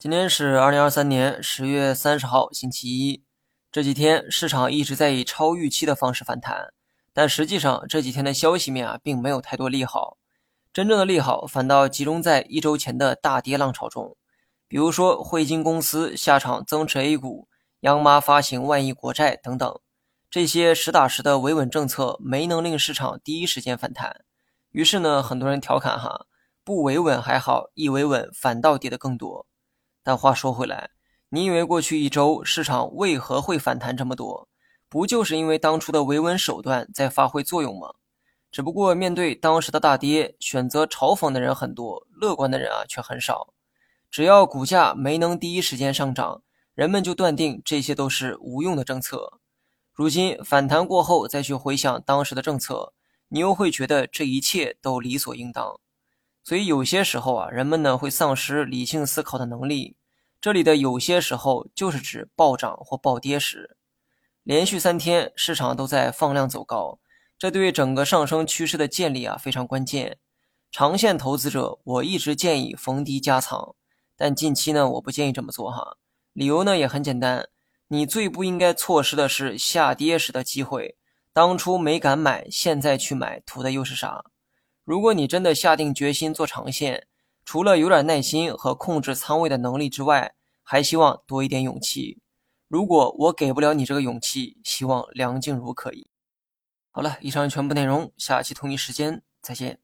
今天是二零二三年十月三十号，星期一。这几天市场一直在以超预期的方式反弹，但实际上这几天的消息面啊，并没有太多利好。真正的利好反倒集中在一周前的大跌浪潮中，比如说汇金公司下场增持 A 股，央妈发行万亿国债等等，这些实打实的维稳政策没能令市场第一时间反弹。于是呢，很多人调侃哈，不维稳还好，一维稳反倒跌得更多。但话说回来，你以为过去一周市场为何会反弹这么多？不就是因为当初的维稳手段在发挥作用吗？只不过面对当时的大跌，选择嘲讽的人很多，乐观的人啊却很少。只要股价没能第一时间上涨，人们就断定这些都是无用的政策。如今反弹过后再去回想当时的政策，你又会觉得这一切都理所应当。所以有些时候啊，人们呢会丧失理性思考的能力。这里的有些时候就是指暴涨或暴跌时，连续三天市场都在放量走高，这对整个上升趋势的建立啊非常关键。长线投资者，我一直建议逢低加仓，但近期呢我不建议这么做哈。理由呢也很简单，你最不应该错失的是下跌时的机会，当初没敢买，现在去买，图的又是啥？如果你真的下定决心做长线，除了有点耐心和控制仓位的能力之外，还希望多一点勇气。如果我给不了你这个勇气，希望梁静茹可以。好了，以上全部内容，下期同一时间再见。